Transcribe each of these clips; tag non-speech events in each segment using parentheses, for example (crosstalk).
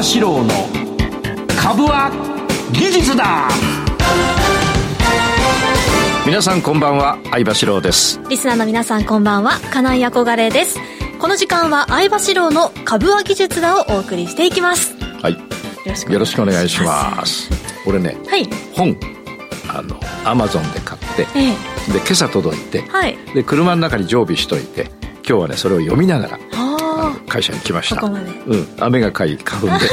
場志郎の株は技術だ。皆さんこんばんは相場志郎です。リスナーの皆さんこんばんは金井憧れです。この時間は相場志郎の株は技術だをお送りしていきます。はい。よろしくお願いします。俺ね、はい、本あのアマゾンで買って、ええ、で今朝届いて、はい、で車の中に常備しといて今日はねそれを読みながら会社に来ました。うん。雨がかい花粉で。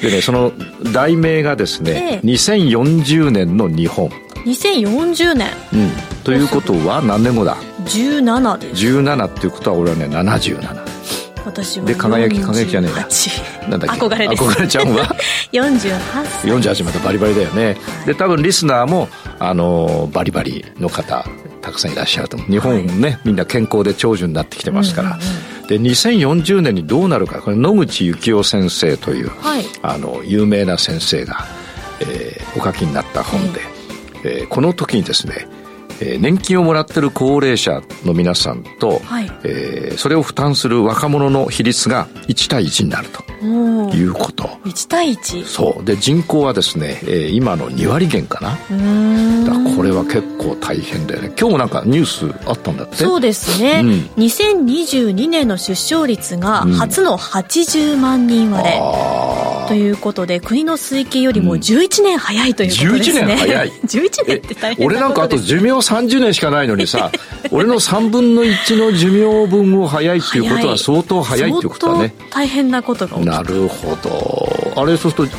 (laughs) でねその題名がですね、ええ、2040年の日本。2040年。うん。ということは何年後だ？17です。17っていうことは俺はね77私はで輝き輝きじゃねえななんだっけ？憧れです。憧れちゃんは48歳。48またバリバリだよね、はい、で多分リスナーもあのバリバリの方たくさんいらっしゃると思う。日本ね、はい、みんな健康で長寿になってきてますから、うんうんうん、で2040年にどうなるか。これ野口幸雄先生という、はい、あの有名な先生が、えー、お書きになった本で、えー、この時にですねえー、年金をもらってる高齢者の皆さんと、はい、えー、それを負担する若者の比率が1対1になるということ。1対 1? そう。で人口はですね、えー、今の2割減かな。だこれは結構大変だよね。今日もなんかニュースあったんだって？そうですね、うん、2022年の出生率が初の80万人割れ、うん、ということで国の推計よりも11年早いということですね、うん、11年早い。(laughs) 11年って大変俺なんかあと寿命30年しかないのにさ (laughs) 俺の3分の1の寿命分を早いっていうことは相当早いっていうことだね。大変なことが起きなるほど。あれそうすると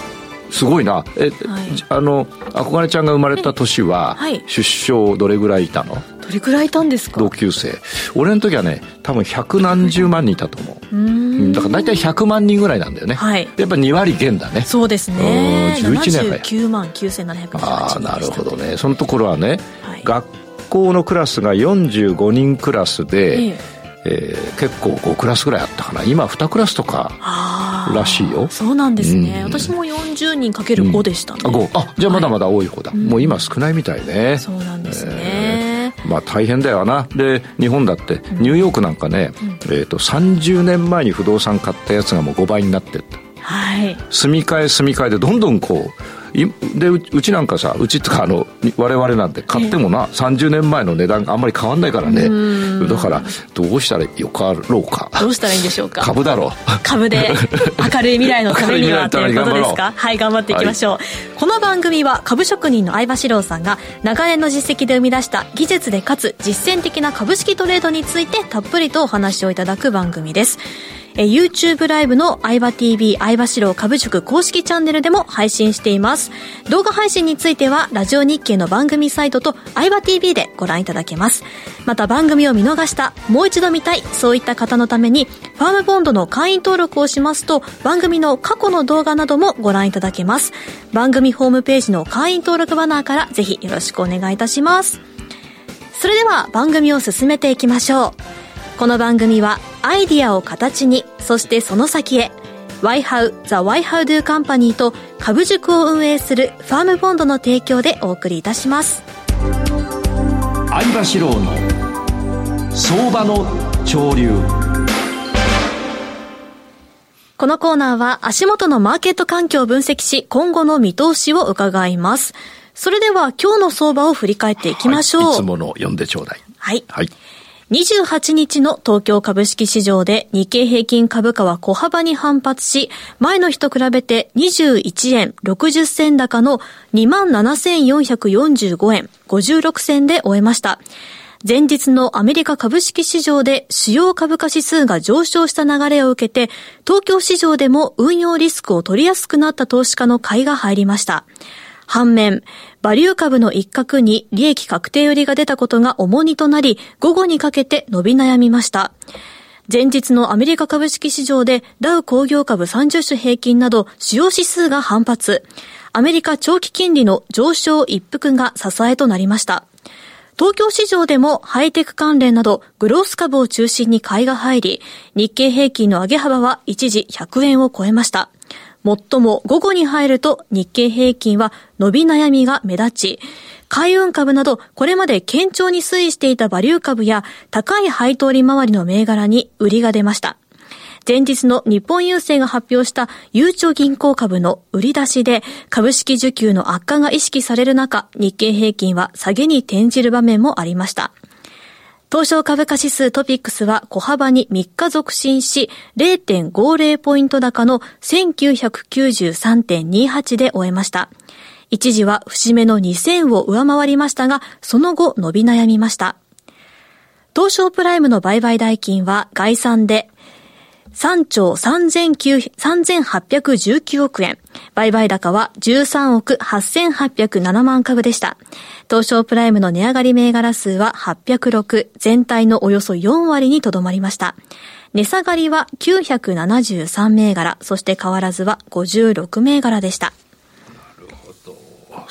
すごいな。え、はい、あの憧れちゃんが生まれた年は、はい、出生どれぐらいいたの？どれぐらいいたんですか？同級生。俺の時はね多分百何十万人いたと思う。うん。だから大体100万人ぐらいなんだよね、はい、やっぱ2割減だね。そうですね。11年早い。9万9700ああなるほどね。そのところはね、はい、学校のクラスが45人クラスで、ええ。えー、結構5クラスぐらいあったかな。今2クラスとからしいよ。そうなんですね、うん、私も40人かける5でしたね、うん、ああじゃあまだまだ多い方だ、はい、もう今少ないみたいね、そうなんですね、えー、まあ大変だよな。で日本だってニューヨークなんかね、うん、えーと、と30年前に不動産買ったやつがもう5倍になってってはい。住み替え住み替えでどんどんこうでうちなんかさうちとかあの我々なんて買ってもな、え30年前の値段があんまり変わんないからね。だからどうしたらよかろうか。どうしたらいいんでしょうか？株だろう。株で (laughs) 明るい未来のためにはということですか。はい頑張っていきましょう、はい、この番組は株職人の相場志郎さんが長年の実績で生み出した技術でかつ実践的な株式トレードについてたっぷりとお話をいただく番組ですえ YouTube ライブの相葉 TV 相葉四郎株塾公式チャンネルでも配信しています。動画配信については、ラジオ日経の番組サイトと相葉 TV でご覧いただけます。また番組を見逃した、もう一度見たい、そういった方のために、ファームボンドの会員登録をしますと、番組の過去の動画などもご覧いただけます。番組ホームページの会員登録バナーからぜひよろしくお願いいたします。それでは番組を進めていきましょう。この番組はアイディアを形にそしてその先へ YHOW The YHOWDO Company と株塾を運営するファームボンドの提供でお送りいたします。相場志郎の相場の潮流。このコーナーは足元のマーケット環境を分析し今後の見通しを伺います。それでは今日の相場を振り返っていきましょう、はい、いつもの読んでちょうだい。はい、はい28日の東京株式市場で日経平均株価は小幅に反発し、前の日と比べて21円60銭高の27,445円56銭で終えました。前日のアメリカ株式市場で主要株価指数が上昇した流れを受けて、東京市場でも運用リスクを取りやすくなった投資家の買いが入りました。反面、バリュー株の一角に利益確定売りが出たことが重荷となり、午後にかけて伸び悩みました。前日のアメリカ株式市場でダウ工業株30種平均など主要指数が反発。アメリカ長期金利の上昇一服が支えとなりました。東京市場でもハイテク関連などグロース株を中心に買いが入り、日経平均の上げ幅は一時100円を超えました。もっとも午後に入ると日経平均は伸び悩みが目立ち、海運株などこれまで堅調に推移していたバリュー株や高い配当利回りの銘柄に売りが出ました。前日の日本郵政が発表したゆうちょ銀行株の売り出しで株式需給の悪化が意識される中、日経平均は下げに転じる場面もありました。東証株価指数トピックスは小幅に3日続伸し、0.50ポイント高の1993.28で終えました。一時は節目の2000を上回りましたが、その後伸び悩みました。東証プライムの売買代金は概算で3兆3819億円。売買高は13億8807万株でした。東証プライムの値上がり銘柄数は806、全体のおよそ4割にとどまりました。値下がりは973銘柄、そして変わらずは56銘柄でした。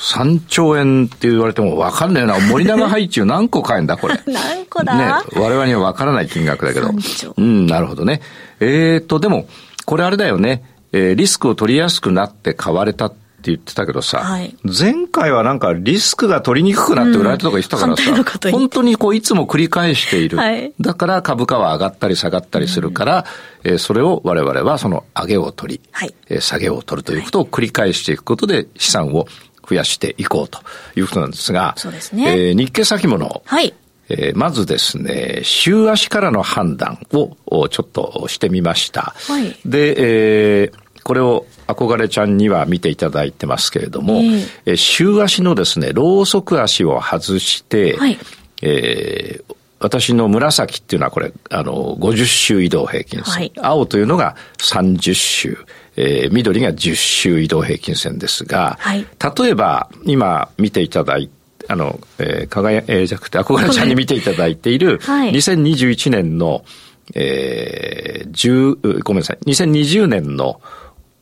3兆円って言われても分かんないな。森永配中何個買えんだ、これ。(laughs) 何個だ？ね。我々には分からない金額だけど。うん、なるほどね。えーと、でも、これあれだよね。えー、リスクを取りやすくなって買われたって言ってたけどさ、はい、前回はなんかリスクが取りにくくなって売られたとか言ってたからさ、うん、本当にこういつも繰り返している。はい、だから株価は上がったり下がったりするから、うん、えー、それを我々はその上げを取り、はい、えー、下げを取るということを繰り返していくことで資産を増やしていこうということなんですが、そうですね。えー、日経先物。はい。えー、まずですね、週足からの判断をちょっとしてみました。はい。で、えー、これを憧れちゃんには見ていただいてますけれども、えー、週足のですね、ローソク足を外して、はい。えー、私の紫っていうのはこれ、あの、50周移動平均線。はい、青というのが30周。えー、緑が10周移動平均線ですが、はい、例えば今見ていただいて、あの、えー、かがや、えー、じゃなくて、憧れちゃんに見ていただいている、はい、2021年の、えー、10、ごめんなさい、2020年の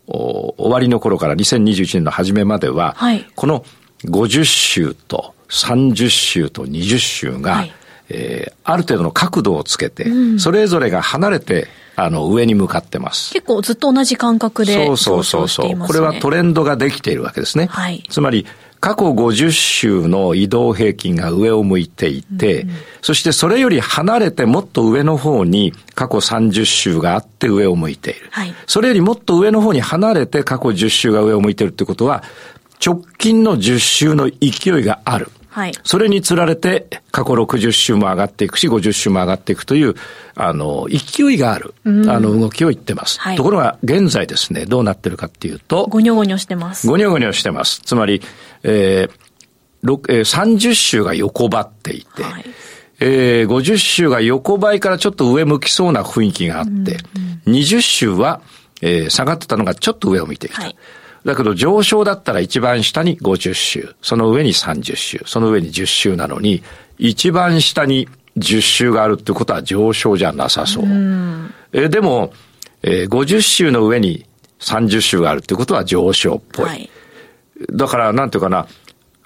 お終わりの頃から2021年の初めまでは、はい、この50周と30周と20周が、はい、えー、ある程度の角度をつけて、うん、それぞれが離れてあの、上に向かってます。結構ずっと同じ感覚で、そうそうそうそう。これはトレンドができているわけですね。はい。つまり、過去50周の移動平均が上を向いていて、うんうん、そしてそれより離れてもっと上の方に過去30周があって上を向いている。はい、それよりもっと上の方に離れて過去10周が上を向いているってことは、直近の10周の勢いがある。はい。それにつられて、過去60週も上がっていくし、50週も上がっていくという、あの、勢いがある、あの、動きを言ってます。はい、ところが、現在ですね、どうなってるかっていうと、ごにょごにょしてます。ごにょごにょしてます。つまり、えー、えー、30週が横ばっていて、はい、えー、50週が横ばいからちょっと上向きそうな雰囲気があって、うんうん、20週は、えー、下がってたのがちょっと上を向いてきた。はいだけど上昇だったら一番下に50周、その上に30周、その上に10周なのに、一番下に10周があるってことは上昇じゃなさそう。うえでも、えー、50周の上に30周があるってことは上昇っぽい。はい、だから、なんていうかな、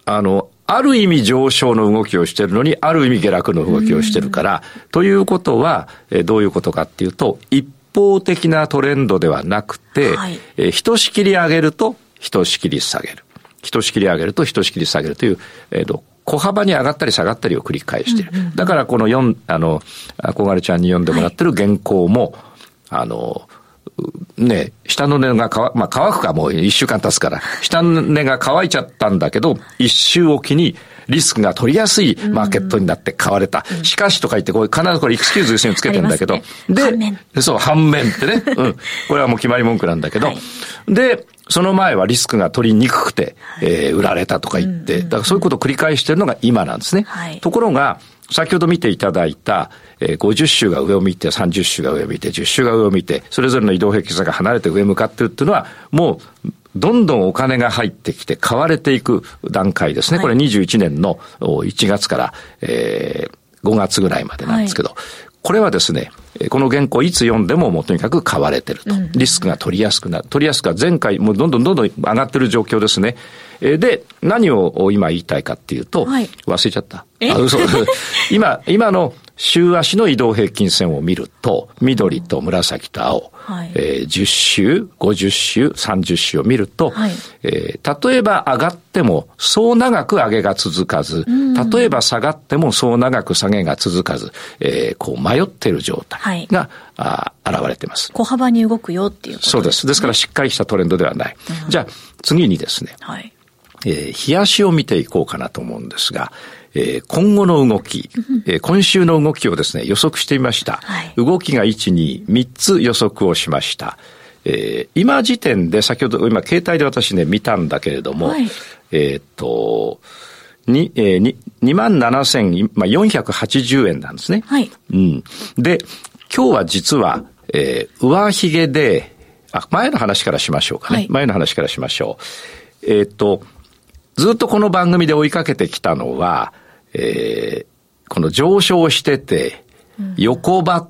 あの、ある意味上昇の動きをしてるのに、ある意味下落の動きをしてるから、ということは、えー、どういうことかっていうと、一方的なトレンドではなくて、はい、えー、ひとしきり上げると、ひとしきり下げる。ひとしきり上げると、ひとしきり下げるという、えーと、小幅に上がったり下がったりを繰り返している。うんうんうん、だからこの4、あの、憧れちゃんに読んでもらってる原稿も、はい、あの、ね、下の根が乾、まあ乾くかもう一週間経つから、下の根が乾いちゃったんだけど、一周おきにリスクが取りやすいマーケットになって買われた。しかしとか言って、これ必ずこれエクスキューズですねつけてんだけど。ね、で、そう、反面ってね。(laughs) うん。これはもう決まり文句なんだけど。はい、で、その前はリスクが取りにくくて、えー、売られたとか言って、だからそういうことを繰り返してるのが今なんですね。はい、ところが、先ほど見ていただいた、えー、50週が上を見て、30週が上を見て、10週が上を見て、それぞれの移動平均差が離れて上向かってるっていうのは、もう、どんどんお金が入ってきて買われていく段階ですね。はい、これ21年の1月から、えー、5月ぐらいまでなんですけど、はい、これはですね、この原稿いつ読んでももうとにかく買われてると。リスクが取りやすくなる。取りやすくは前回もうどんどんどんどん上がってる状況ですね。で、何を今言いたいかっていうと、はい、忘れちゃった。あ嘘。(laughs) 今、今の週足の移動平均線を見ると、緑と紫と青、はい、えー、10週、50週、30週を見ると、はい、えー、例えば上がってもそう長く上げが続かず、例えば下がってもそう長く下げが続かず、えー、こう迷っている状態が、はい、あ現れています。小幅に動くよっていうことです、ね、そうです。ですからしっかりしたトレンドではない。うん、じゃあ次にですね、はいえー、冷やしを見ていこうかなと思うんですが、えー、今後の動き、えー、今週の動きをですね、予測してみました。はい、動きが1、2、3つ予測をしました。えー、今時点で、先ほど、今、携帯で私ね、見たんだけれども、はい、えっと、に、えー、2万7480円なんですね。はい。うん。で、今日は実は、えー、上髭で、あ、前の話からしましょうかね。はい、前の話からしましょう。えっ、と、ずっとこの番組で追いかけてきたのは、えー、この上昇してて、横ばっ、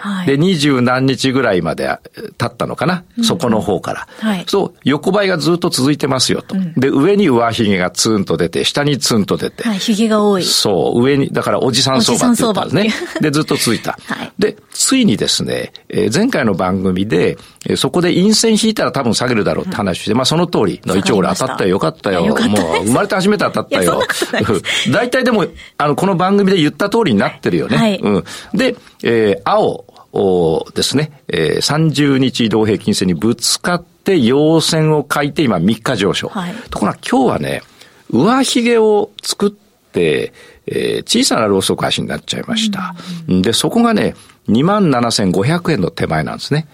はい、で、二十何日ぐらいまで経ったのかな、うん、そこの方から。はい、そう、横ばいがずっと続いてますよと。うん、で、上に上髭がツンと出て、下にツンと出て。はい、髭が多い。そう、上に、だからおじさん相場って言ったんですね。で、ずっと続いた。(laughs) はい、で、ついにですね、えー、前回の番組で、えー、そこで陰線引いたら多分下げるだろうって話して、うん、まあその通りの一応俺当たったよ、よかったよ。もう生まれて初めて当たったよ。大体でも、あの、この番組で言った通りになってるよね。はい、うん。で、えー、青、ですね、えー、30日移動平均線にぶつかって陽線を書いて今3日上昇。はい、ところが今日はね、上髭を作って、えー、小さなローソク足になっちゃいました。うん、で、そこがね、27,500円の手前なんですね。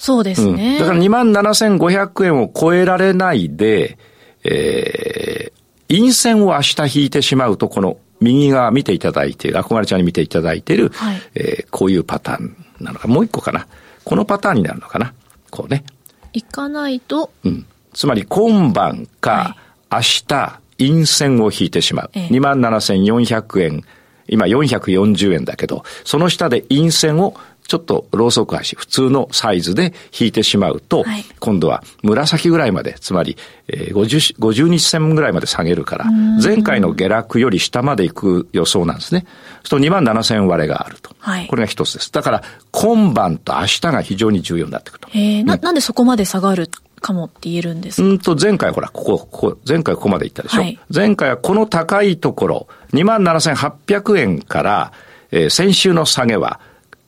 そうですね。うん、だから27,500円を超えられないで、えー、陰線を明日引いてしまうと、この右側見ていただいている、憧れちゃんに見ていただいている、はい、えー、こういうパターンなのか、もう一個かな。このパターンになるのかな。こうね。行かないと。うん。つまり今晩か、明日、陰線を引いてしまう。ええ、27,400円。今440円だけど、その下で陰線をちょっとローソク足、普通のサイズで引いてしまうと、はい、今度は紫ぐらいまで、つまり、えー、50, 50日線ぐらいまで下げるから、前回の下落より下まで行く予想なんですね。そうすると2万7000割れがあると。はい、これが一つです。だから、今晩と明日が非常に重要になってくると。へな、なんでそこまで下がるかもって言えるんですか？うんと、前回ほら、ここ、ここ、前回ここまで行ったでしょ？はい、前回はこの高いところ、2万7800円から、えー、先週の下げは、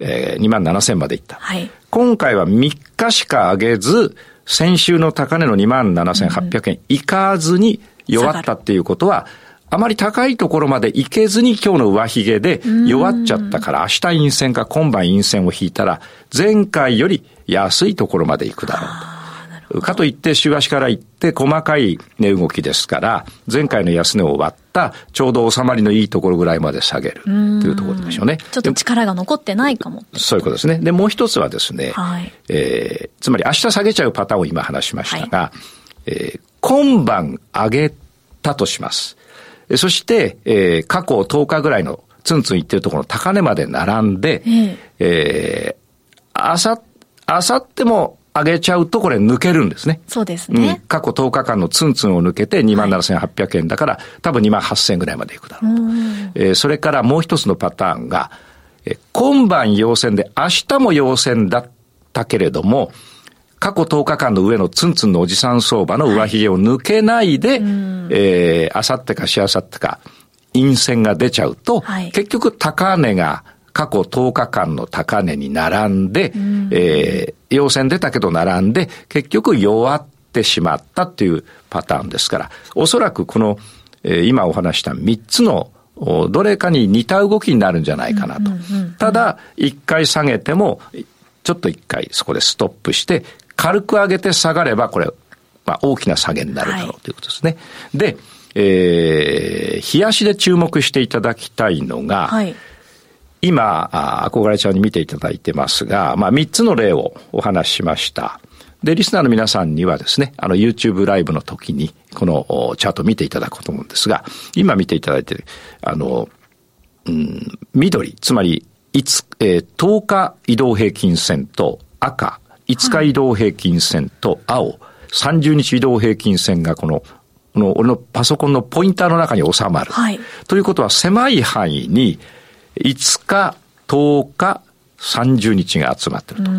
えー、2万7千までいった。はい、今回は3日しか上げず、先週の高値の2万7800円いかずに弱ったっていうことは、あまり高いところまで行けずに今日の上髭で弱っちゃったから、明日陰線か今晩陰線を引いたら、前回より安いところまで行くだろうと。かといって週足から行って細かい値動きですから、前回の安値を割ったちょうど収まりのいいところぐらいまで下げるというところでしょうね。ちょっと力が残ってないかも。そういうことですね。で、もう一つはですね、はい、えー、つまり明日下げちゃうパターンを今話しましたが、はい、えー、今晩上げたとします。そして、えー、過去10日ぐらいのツンツンいってるところの高値まで並んで、えー、えー、あさ、あさっても上げちゃうとこれ抜けるんですね。そうですね。うん、過去10日間のツンツンを抜けて27,800円だから、はい、多分2万8,000円ぐらいまでいくだろうと。えー、それからもう一つのパターンが、えー、今晩陽線で明日も陽線だったけれども、過去10日間の上のツンツンのおじさん相場の上髭を抜けないで、はい、えー、あさってかしあさってか、陰線が出ちゃうと、はい、結局高値が過去10日間の高値に並んで、うん、えー、陽線出たけど並んで、結局弱ってしまったっていうパターンですから、おそらくこの、えー、今お話した3つのどれかに似た動きになるんじゃないかなと。ただ、一回下げても、ちょっと一回そこでストップして、軽く上げて下がれば、これ、まあ、大きな下げになるだろうということですね。はい、で、えー、冷やしで注目していただきたいのが、はい今、憧れちゃんに見ていただいてますが、まあ、3つの例をお話ししました。で、リスナーの皆さんにはですね、あの、YouTube ライブの時に、このチャートを見ていただこうと思うんですが、今見ていただいている、あの、うん、緑、つまり、いつ、えー、10日移動平均線と赤、5日移動平均線と青、はい、30日移動平均線がこの、この、俺のパソコンのポインターの中に収まる。はい。ということは、狭い範囲に、5日、10日、30日が集まってると。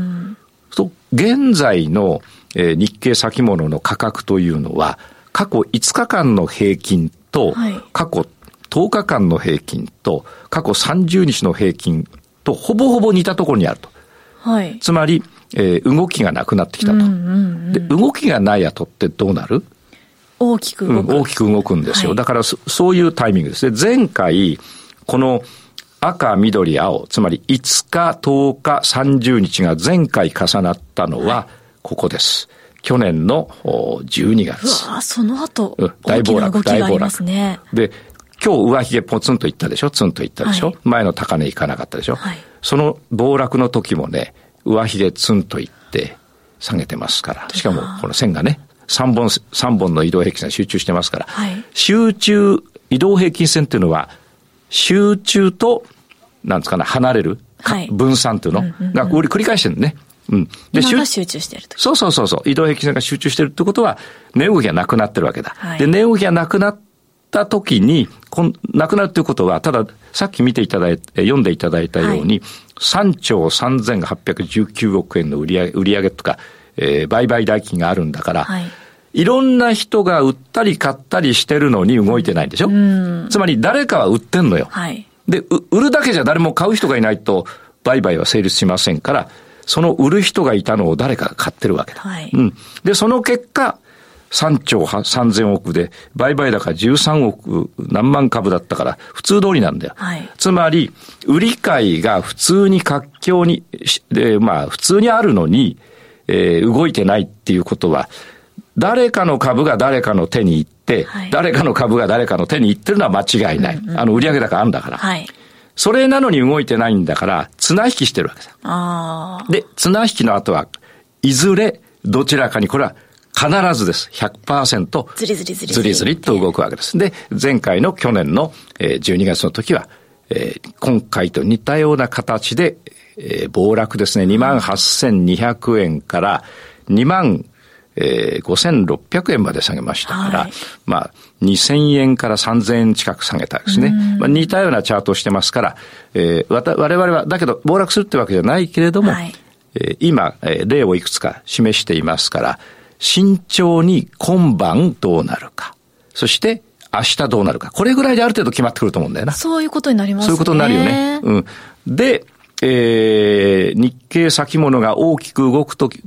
と現在の、えー、日経先物の価格というのは、過去5日間の平均と、はい、過去10日間の平均と、過去30日の平均と、ほぼほぼ似たところにあると。はい、つまり、えー、動きがなくなってきたと、で。動きがない後ってどうなる？大きく動く、うん、大きく動くんですよ。はい、だからそ、そういうタイミングですね。前回、この赤、緑、青、つまり5日、10日、30日が前回重なったのは、ここです。去年の12月。うわその後、大暴落、大暴落。で、今日上髭ポツンといったでしょ？ツンといったでしょ、はい、前の高値いかなかったでしょ、はい、その暴落の時もね、上髭ツンといって下げてますから。しかもこの線がね、3本、三本の移動平均線集中してますから、はい、集中、移動平均線っていうのは、集中と、なんですかね、離れる、はい、分散っていうの？が繰り返してるね。うん。で、集中してると。そうそうそうそう。移動平均線が集中してるってことは、値動きがなくなってるわけだ。はい、で、値動きがなくなった時に、こんなくなるということは、ただ、さっき見ていただいて、読んでいただいたように、はい、3兆3819億円の売上売上とか、えー、売買代金があるんだから、はい、いろんな人が売ったり買ったりしてるのに動いてないんでしょ？つまり誰かは売ってんのよ。はい、で、売るだけじゃ誰も買う人がいないと、売買は成立しませんから、その売る人がいたのを誰かが買ってるわけだ。はい、うん。で、その結果、3兆3000億で、売買高13億何万株だったから、普通通りなんだよ。はい、つまり、売り買いが普通に活況に、で、まあ、普通にあるのに、えー、動いてないっていうことは、誰かの株が誰かの手に行って、はい、誰かの株が誰かの手に行ってるのは間違いない。うんうん、あの、売上高あるんだから。はいそれなのに動いてないんだから、綱引きしてるわけだ。で、綱引きの後は、いずれ、どちらかに、これは必ずです。100%、ずりずりずりずりずりと動くわけです。で、前回の去年の12月の時は、えー、今回と似たような形で、えー、暴落ですね。28,200円から2万えー、5600円まで下げましたから、はい、まあ、2000円から3000円近く下げたですね。まあ、似たようなチャートをしてますから、えー、わた我々は、だけど暴落するってわけじゃないけれども、はい、えー、今、えー、例をいくつか示していますから、慎重に今晩どうなるか。そして、明日どうなるか。これぐらいである程度決まってくると思うんだよな。そういうことになりますね。そういうことになるよね。うん。で、えー、日経先物が大きく動くとき、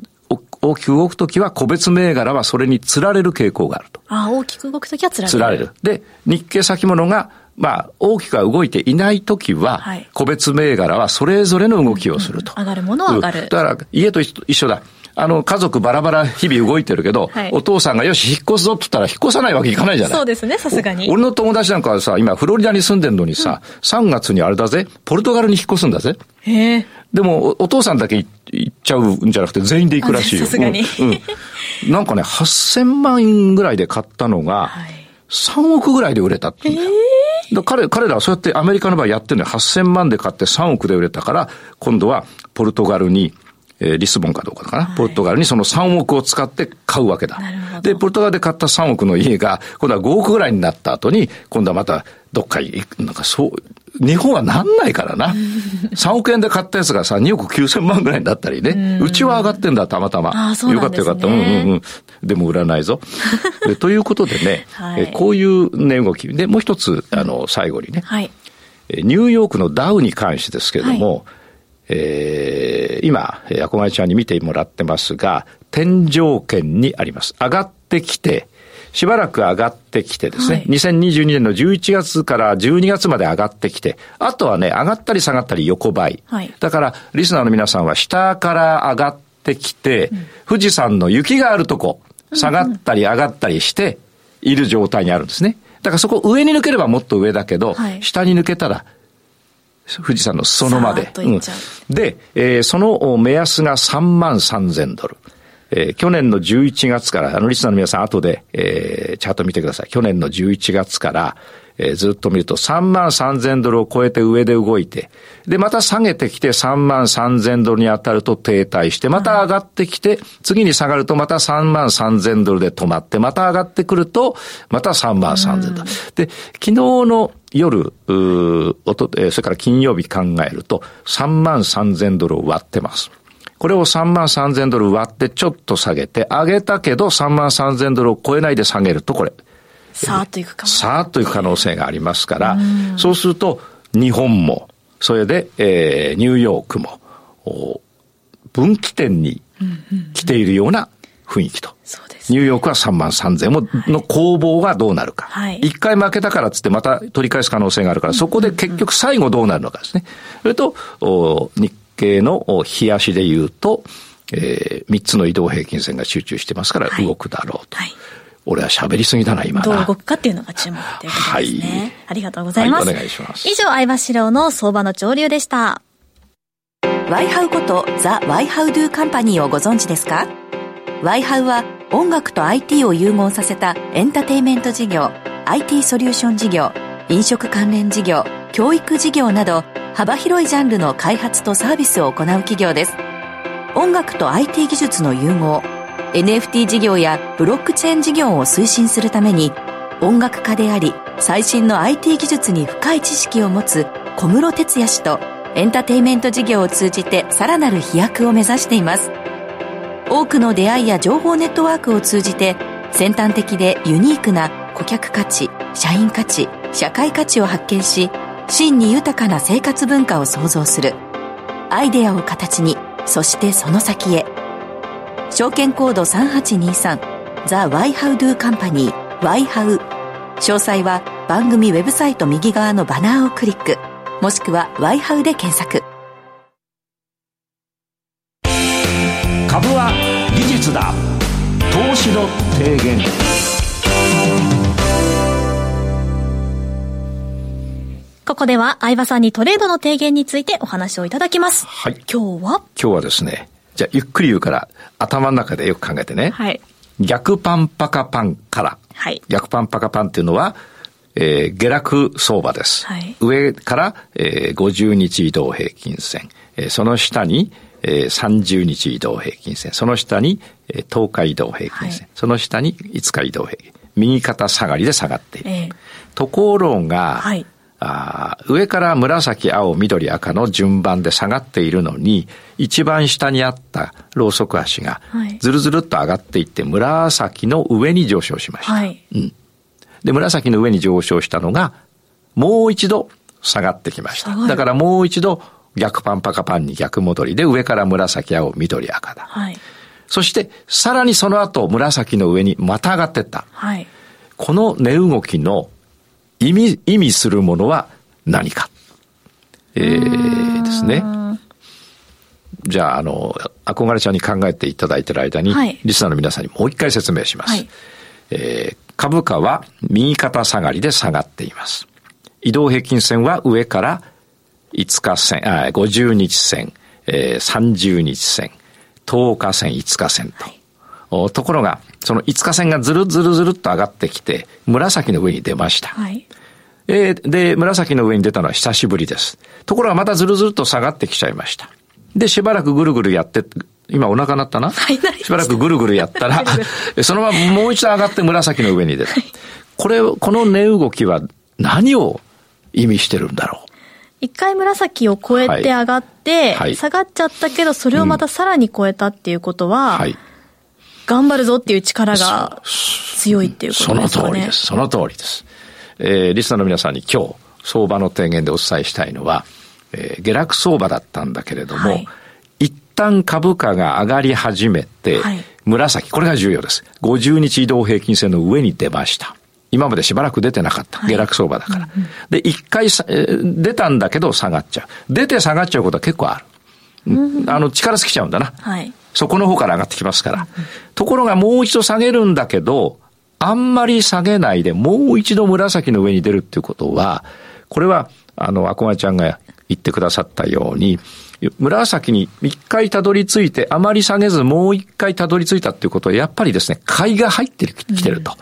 大きく動くときは個別銘柄はそれに釣られる傾向があると。ああ、大きく動くときは釣られる。釣られる。で、日経先物が、まあ、大きくは動いていないときは、はい、個別銘柄はそれぞれの動きをすると。うんうん、上がるものは上がる。だから、家と一緒だ。あの、家族バラバラ日々動いてるけど、はい、お父さんがよし、引っ越すぞって言ったら引っ越さないわけいかないじゃないそうですね、さすがに。俺の友達なんかはさ、今フロリダに住んでんのにさ、うん、3月にあれだぜ、ポルトガルに引っ越すんだぜ。へえ。でもお、お父さんだけ行っちゃうんじゃなくて全員で行くらしいよ。さすがに、うん、うん。なんかね、8000万円ぐらいで買ったのが、3億ぐらいで売れたって言うんだよ。だ彼彼らはそうやってアメリカの場合やってるのよ。8000万で買って3億で売れたから、今度はポルトガルにえー、リスボンかどうかかな、はい、ポルトガルにその3億を使って買うわけだ。で、ポルトガルで買った3億の家が、今度は5億ぐらいになった後に、今度はまたどっか行く、なんかそう、日本はなんないからな。(laughs) 3億円で買ったやつがさ、2億9千万ぐらいになったりね。うちは上がってんだ、たまたま。ね。よかったよかった。うんうんうん。でも売らないぞ。(laughs) ということでね、はい、こういう値動き。で、もう一つ、あの、最後にね。はい、ニューヨークのダウに関してですけれども、はいえー、今、赤貝ちゃんに見てもらってますが、天井圏にあります。上がってきて、しばらく上がってきてですね、はい、2022年の11月から12月まで上がってきて、あとはね、上がったり下がったり横ばい。はい、だから、リスナーの皆さんは下から上がってきて、うん、富士山の雪があるとこ、下がったり上がったりしている状態にあるんですね。だからそこ上に抜ければもっと上だけど、はい、下に抜けたら富士山の裾野まで。うん、で、えー、その目安が3万3000ドル。えー、去年の11月から、あのリスナーの皆さん後で、えー、チャート見てください。去年の11月から、えー、ずっと見ると3万3000ドルを超えて上で動いて、で、また下げてきて3万3000ドルに当たると停滞して、また上がってきて、次に下がるとまた3万3000ドルで止まって、また上がってくると、また3万3000ドル。で、昨日の夜、おと、それから金曜日考えると、3万3000ドルを割ってます。これを3万3000ドル割ってちょっと下げて、上げたけど3万3000ドルを超えないで下げると、これ。さーっといくかも。さーっといく可能性がありますから、そうすると、日本も、それで、えー、ニューヨークも、分岐点に来ているような雰囲気と。そうです、ね、ニューヨークは3万3000もの攻防がどうなるか。はい。一回負けたからっつってまた取り返す可能性があるから、そこで結局最後どうなるのかですね。それと、日経の冷やしで言うと、えー、3つの移動平均線が集中してますから動くだろうと。はい、はい俺は喋りすぎだな、今どう動くかっていうのが注目ということですね。はい、ありがとうございます。はい、お願いします。以上、相場志郎の相場の潮流でした。ワイハウことザ・ワイハウドゥカンパニーをご存知ですか？ワイハウは音楽と IT を融合させたエンターテイメント事業、IT ソリューション事業、飲食関連事業、教育事業など幅広いジャンルの開発とサービスを行う企業です。音楽と IT 技術の融合、NFT 事業やブロックチェーン事業を推進するために音楽家であり最新の IT 技術に深い知識を持つ小室哲哉氏とエンターテインメント事業を通じてさらなる飛躍を目指しています多くの出会いや情報ネットワークを通じて先端的でユニークな顧客価値社員価値社会価値を発見し真に豊かな生活文化を創造する。アイデアを形にそしてその先へ。証券コード3823ザ・ワイハウドゥカンパニーワイハウ。詳細は番組ウェブサイト右側のバナーをクリック。もしくはワイハウで検索。ここでは相葉さんにトレードの提言についてお話をいただきます。はい。今日は？今日はですね、じゃあゆっくり言うから頭の中でよく考えてね。はい。逆パンパカパンから。はい。逆パンパカパンっていうのは、えー、下落相場です。はい。上から、えー、50日移動平均線。えー、その下に、えー、30日移動平均線。その下に、えー、10日移動平均線。はい、その下に5日移動平均。右肩下がりで下がっている。えー、ところが、はい。あ上から紫、青、緑、赤の順番で下がっているのに、一番下にあったロウソク足が、ずるずるっと上がっていって、紫の上に上昇しました。はい、うん。で、紫の上に上昇したのが、もう一度下がってきました。だからもう一度逆パンパカパンに逆戻りで、上から紫、青、緑、赤だ。はい、そして、さらにその後、紫の上にまた上がっていった。はい、この値動きの意味、意味するものは何か。えー、ですね。じゃあ、あの、憧れちゃんに考えていただいている間に、はい、リスナーの皆さんにもう一回説明します。はい、えー、株価は右肩下がりで下がっています。移動平均線は上から5日線、あ50日線、えー、30日線、10日線、5日線と。はいところが、その5日線がずるずるずるっと上がってきて、紫の上に出ました。はい。えー、で、紫の上に出たのは久しぶりです。ところがまたずるずるっと下がってきちゃいました。で、しばらくぐるぐるやって、今お腹鳴ったな？はい、しばらくぐるぐるやったら、そのままもう一度上がって紫の上に出た。これ、この値動きは何を意味してるんだろう？一回紫を超えて上がって、はい、下がっちゃったけど、それをまたさらに超えたっていうことは、はい、頑張るぞっていう力が強いっていうことですかね。その通りです。その通りです。えー、リスナーの皆さんに今日、相場の提言でお伝えしたいのは、えー、下落相場だったんだけれども、はい、一旦株価が上がり始めて、はい、紫、これが重要です。50日移動平均線の上に出ました。今までしばらく出てなかった。下落相場だから。はいうんうん、で、一回さ、えー、出たんだけど下がっちゃう。出て下がっちゃうことは結構ある。うん、あの、力尽きちゃうんだな。はい。そこの方から上がってきますから。ところがもう一度下げるんだけど、あんまり下げないでもう一度紫の上に出るっていうことは、これは、あの、アコマちゃんが言ってくださったように、紫に一回たどり着いて、あまり下げずもう一回たどり着いたっていうことは、やっぱりですね、買いが入ってきてると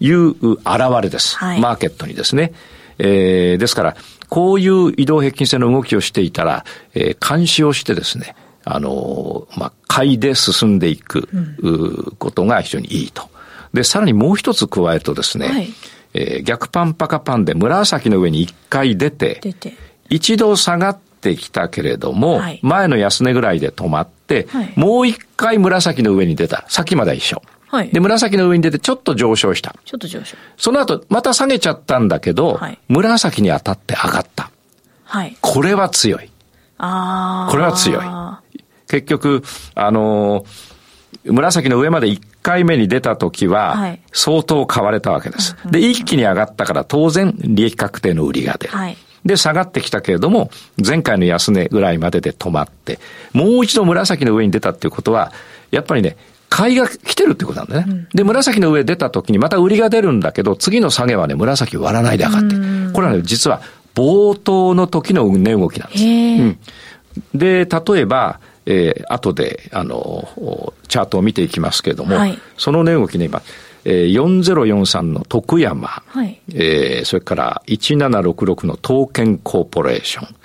いう現れです。はい、マーケットにですね。えー、ですから、こういう移動平均線の動きをしていたら、えー、監視をしてですね、あの、まあ、買いで進んでいく、うん、ことが非常にいいと。で、さらにもう一つ加えるとですね、はい、えー、逆パンパカパンで紫の上に一回出て、出て一度下がってきたけれども、はい、前の安値ぐらいで止まって、はい、もう一回紫の上に出た。さっきまでは一緒。はい、で、紫の上に出てちょっと上昇した。ちょっと上昇。その後、また下げちゃったんだけど、はい、紫に当たって上がった。はい。これは強い。ああ。これは強い。結局、あのー、紫の上まで1回目に出た時は、相当買われたわけです。で、一気に上がったから当然、利益確定の売りが出る。はい、で、下がってきたけれども、前回の安値ぐらいまでで止まって、もう一度紫の上に出たっていうことは、やっぱりね、買いが来てるってことなんだね。うん、で、紫の上出た時にまた売りが出るんだけど、次の下げはね、紫割らないで上がって。これはね、実は冒頭の時の値動きなんです。うん、で、例えば、えー、後で、あの、チャートを見ていきますけれども、はい、その値動きね、今、えー、4043の徳山、はい、えー、それから1766の東建コーポレーション、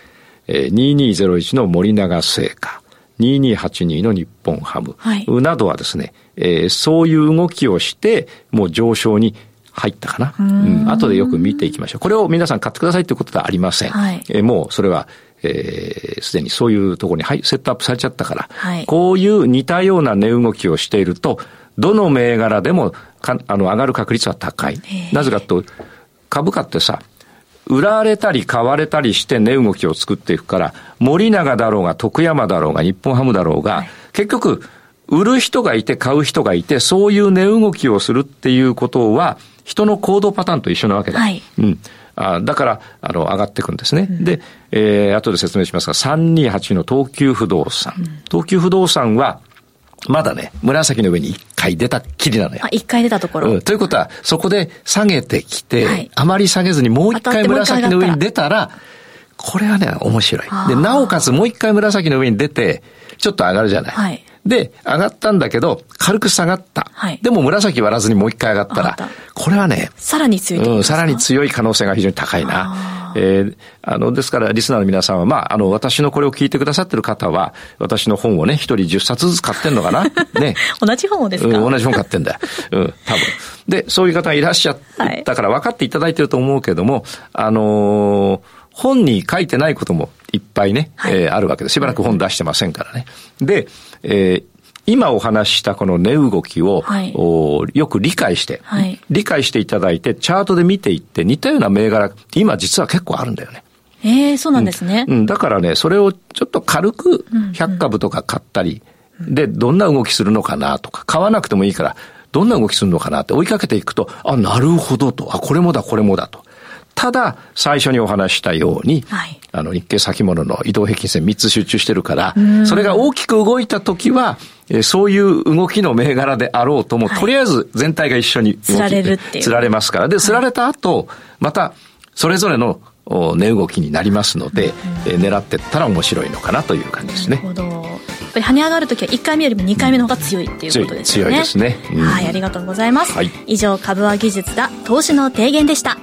えー、2201の森永製菓、2282の日本ハム、はい、などはですね、えー、そういう動きをして、もう上昇に入ったかな。うん,、後でよく見ていきましょう。これを皆さん買ってくださいということではありません。はい、えー、もうそれは、えー、すでにそういうところに、はい、セットアップされちゃったから、はい、こういう似たような値動きをしていると、どの銘柄でもかあの上がる確率は高い。なぜかと、株価ってさ、売られたり買われたりして値動きを作っていくから、森永だろうが徳山だろうが日本ハムだろうが、はい、結局、売る人がいて買う人がいて、そういう値動きをするっていうことは、人の行動パターンと一緒なわけだ。はい、うん。あだから、あの、上がっていくんですね。うん、で、えー、後で説明しますが、328の東急不動産。うん、東急不動産は、まだね、紫の上に一回出たっきりなのよ。あ、一回出たところ。うん。ということは、そこで下げてきて、はい、あまり下げずにもう一回紫の上に出たら、これはね、面白い。で、なおかつもう一回紫の上に出て、ちょっと上がるじゃない。はい。で、上がったんだけど、軽く下がった。はい、でも紫割らずにもう一回上がったら、これはね、さらに強いうん、さらに強い可能性が非常に高いな。えー、あの、ですから、リスナーの皆さんは、まあ、あの、私のこれを聞いてくださってる方は、私の本をね、一人10冊ずつ買ってんのかな？(laughs) ね。同じ本をですか、うん、同じ本買ってんだよ。うん、多分。で、そういう方がいらっしゃったから分かっていただいてると思うけども、あのー本に書いてないこともいっぱいね、はい、えー、あるわけで、しばらく本出してませんからね。で、えー、今お話ししたこの値動きを、はい、およく理解して、はい、理解していただいて、チャートで見ていって、似たような銘柄、今実は結構あるんだよね。ええー、そうなんですね、うん。だからね、それをちょっと軽く100株とか買ったり、うんうん、で、どんな動きするのかなとか、買わなくてもいいから、どんな動きするのかなって追いかけていくと、あ、なるほどと、あ、これもだ、これもだと。ただ、最初にお話したように、はい、あの、日経先物の移動平均線3つ集中してるから、それが大きく動いた時は、えそういう動きの銘柄であろうとも、はい、とりあえず全体が一緒に釣られるっていう。釣られますから。で、釣られた後、また、それぞれの値動きになりますので、え狙ってったら面白いのかなという感じですね。なるほど。やっぱり跳ね上がるときは1回目よりも2回目の方が強いっていうことですね。強いですね。うん、はい、ありがとうございます。はい、以上、株は技術だ、投資の提言でした。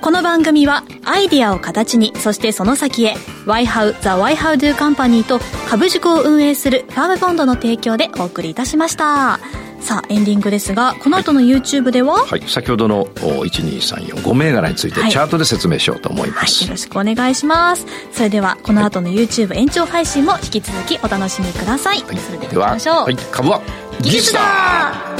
この番組はアイディアを形にそしてその先へ YHOW The YHOWDO Company と株塾を運営するファームボンドの提供でお送りいたしました。さあエンディングですがこの後の YouTube では、はい、先ほどの12345銘柄についてチャートで説明しようと思います、はい、よろしくお願いします。それではこの後の YouTube 延長配信も引き続きお楽しみください、はい、それでは行きましょう、はい、株は技術だ